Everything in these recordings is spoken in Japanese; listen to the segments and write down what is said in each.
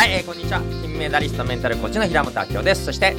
はい、えーこんにちは。金メダリストメンタルコーチの平本明夫です。そして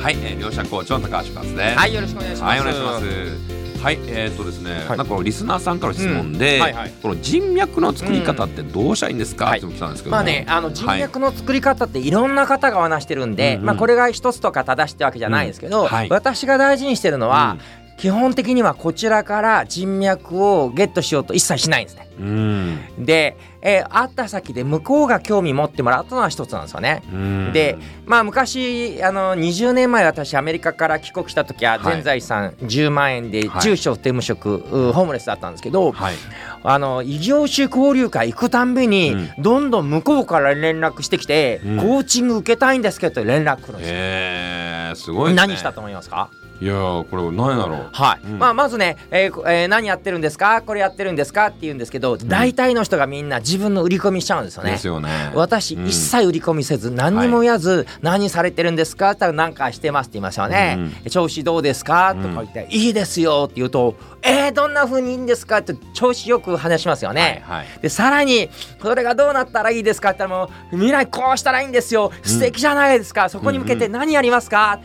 はい、えー、両者コーチの高橋勝です。はいよろしくお願いします。はい、お願いします。はい、えー、っとですね、はい。なんかリスナーさんからの質問で、うんはいはい。この人脈の作り方ってどうしたらいいんですか、はい。って来たんですけども。まあね、あの人脈の作り方っていろんな方がお話してるんで、うん。うんまあこれが一つとか正しいってわけじゃないんですけど、うん。はい。私が大事にしてるのは、基本的にはこちらから人脈をゲットしようと一切しないんですね。うん、で、えー会った先で向こうが興味持ってもらうというのは一つなんですよね。うん、でまあ昔あの20年前私アメリカから帰国した時ははい全財産10万円ではい住所不定無職、うホームレスだったんですけど、はい、あの異業種交流会行くたんびに、うんどんどん向こうから連絡してきて、うんコーチング受けたいんですけど連絡来るんですよ。えー、すごいね。何したと思いますか？いやー、これ何やろう。はい、うん。まあ、まずね、えーこえー何やってるんですか？これやってるんですか？って言うんですけど大体の人がみんな自分の売り込みしちゃうんですよね。ですよね。私、うん。一切売り込みせず何にも言わず、何されてるんですか？って言ったら何かしてますって言いますよね、調子どうですか？とか言って、いいですよって言うとえー、どんな風にいいんですか？って調子よく話しますよね、はいはい。でさらにこれがどうなったらいいですか？って言ったらもう未来こうしたらいいんですよ。素敵じゃないですか、そこに向けて何やりますか、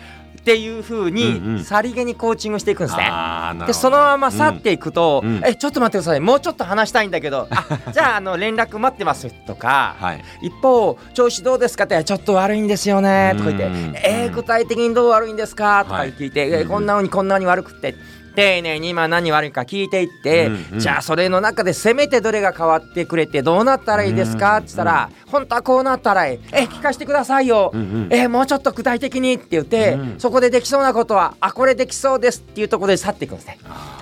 っていう風うにんさりげにコーチングしていくんですね。でそのまま去っていくと「うんえちょっと待ってくださいもうちょっと話したいんだけど あじゃああの連絡待ってます」とか、はい。一方「調子どうですか?」って「ちょっと悪いんですよね」とか言ってうん「えー具体的にどう悪いんですか?」とかはい聞いて、えーうんこんなにこんなに悪くって。丁寧に今何悪いか聞いていって、うんうん。じゃあそれの中でせめてどれが変わってくれてどうなったらいいですかって言ったら、本当はこうなったらいい。え聞かせてくださいよ、うんうん。えーもうちょっと具体的にって言って、うんそこでできそうなことはあこれできそうですっていうところで去っていくんですね。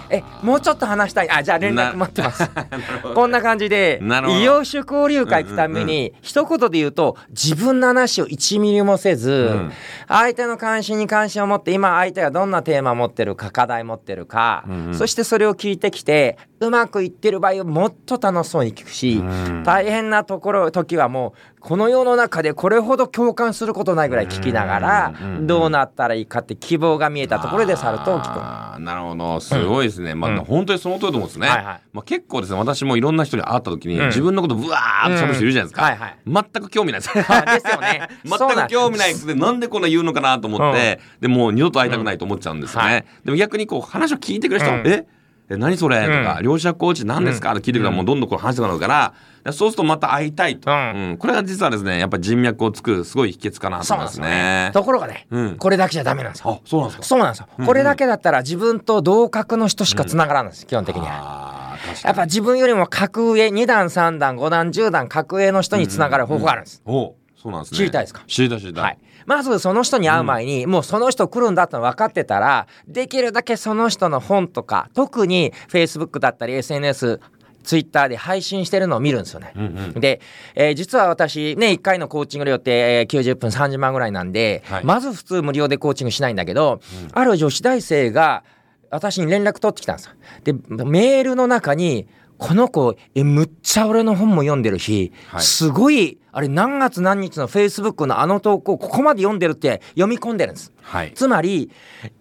えもうちょっと話したい。あじゃあ連絡待ってます。こんな感じで異業種交流会行くために、一言で言うと自分の話を1ミリもせず、ん。相手の関心に関心を持って今相手がどんなテーマを持ってるか課題持ってるか、うんうん。そしてそれを聞いてきてうまくいってる場合はもっと楽しそうに聞くし、うん。大変なところ時はもうこの世の中でこれほど共感することないぐらい聞きながら、どうなったらいいかって希望が見えたところで去ると聞く。なるほど。すごいですね、まあ、本当にその通りと思うんですね、はいはい。まあ、結構ですね私もいろんな人に会った時に、うん。自分のことぶわーっと喋る人いるじゃないですか、うん。はいはい。全く興味ない。ですあですよね。全く興味ないくてなんでこんな言うのかなと思って、でもう二度と会いたくないと思っちゃうんですよね、うんはい。でも逆にこう話を聞いてくれる人は、うん。ええ？何それ？とか、うん両者コーチ何ですか？って聞いてくれたらもうどんどんこう話したくなるからそうするとまた会いたいと、うん。うん。これが実はですねやっぱり人脈を作るすごい秘訣かなとそう思いますねね。ところがね、うん。これだけじゃダメなんですよ。あそうなんですか？そうなんですよ。これだけだったら自分と同格の人しか繋がらないんです、基本的には。あー確かに。やっぱ自分よりも格上、2段、3段、5段、10段格上の人に繋がる方法があるんです。おそうなんですね。知りたいですか？知りたい知りたい。はい。まずその人に会う前に、もうその人来るんだっての分かってたら、できるだけその人の本とか、特に Facebook だったり SNS、ツイッターで配信してるのを見るんですよね。で、えー実は私ね1回のコーチング料って、えー90分30万ぐらいなんで、はいまず普通無料でコーチングしないんだけど、ある女子大生が私に連絡取ってきたんですよ。でメールの中にこの子えむっちゃ俺の本も読んでるし、はいすごいあれ何月何日のフェイスブックのあの投稿ここまで読んでるって読み込んでるんです。はい。つまり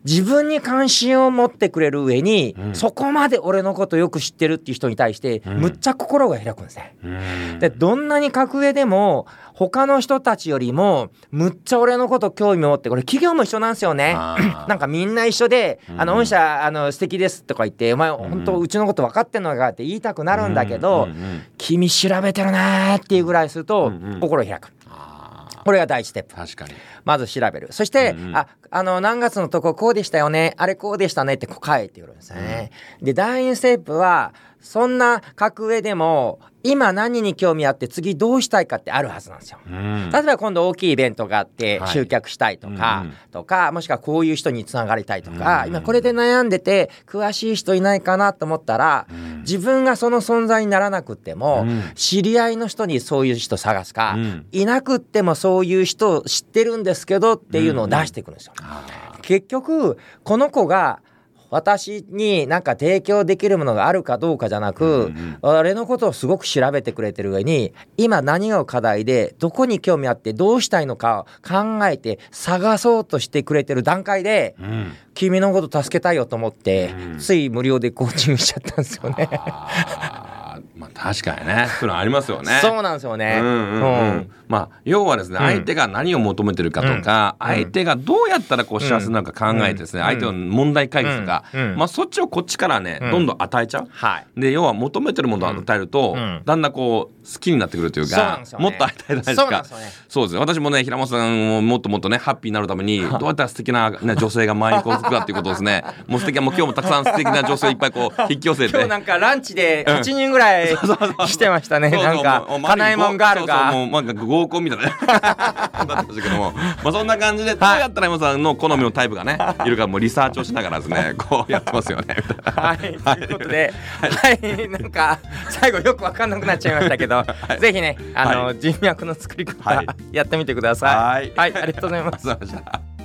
自分に関心を持ってくれる上に、そこまで俺のことよく知ってるっていう人に対して、むっちゃ心が開くんですね。うんでどんなに格上でも他の人たちよりもむっちゃ俺のこと興味持ってこれ企業も一緒なんですよね。なんかみんな一緒で「あの御社あの素敵です」とか言って「お前本当うちのこと分かってんのか?」って言いたくなるんだけどうんうんうん「君調べてるね」っていうぐらいすると心開く。これが第一ステップ。確かに。まず調べる。そして、うんうんあ、あの、何月のとここうでしたよね。あれこうでしたねってこう書いてくるんですね。で、第2ステップは、そんな格上でも、今何に興味あって次どうしたいかってあるはずなんですよ。うん例えば今度大きいイベントがあってはい集客したいとか、うんうんとかもしくはこういう人につながりたいとか、うんうん今これで悩んでて詳しい人いないかなと思ったら、自分がその存在にならなくっても、うん。知り合いの人にそういう人探すか、うん。いなくってもそういう人を知ってるんですけどっていうのを出してくるんですよ。結局この子が私に何か提供できるものがあるかどうかじゃなく、俺のことをすごく調べてくれてる上に今何が課題でどこに興味あってどうしたいのかを考えて探そうとしてくれてる段階で、うん。君のこと助けたいよと思って、うん。つい無料でコーチングしちゃったんですよね。まあ確かにね。そういうのありますよね。そうなんですよね。うんうんうん。うん。まあ要はですね、うん。相手が何を求めてるかとか、うん。相手がどうやったらこう幸せなのか考えてですね、うん。相手の問題解決とか、まあそっちをこっちからね、うん。どんどん与えちゃう。はい。で要は求めてるものを与えると、うん。だんだんこう好きになってくるというかそうね。もっと与えたいですか。そうですよね。そうですよ。私もね平本さんをもっともっとねハッピーになるためにどうやったら素敵な、ね、女性が周りにこうつくかっていうことをですね。もう素敵なもう今日もたくさん素敵な女性をいっぱいこう引き寄せて。今日なんかランチで8人ぐらい来てましたね。なんかもうもんガールが。そうそうもうなんか合コンみたいな。ねだったんですけども、まあそんな感じでどうやったら山さんの好みのタイプがねいるかもうリサーチをしながらですね。こうやってますよね。はい、ということで、はい、なんか最後よくわかんなくなっちゃいましたけど、ぜひね、あの、は人脈の作り方、はい。やってみてください。はい。はい、ありがとうございます。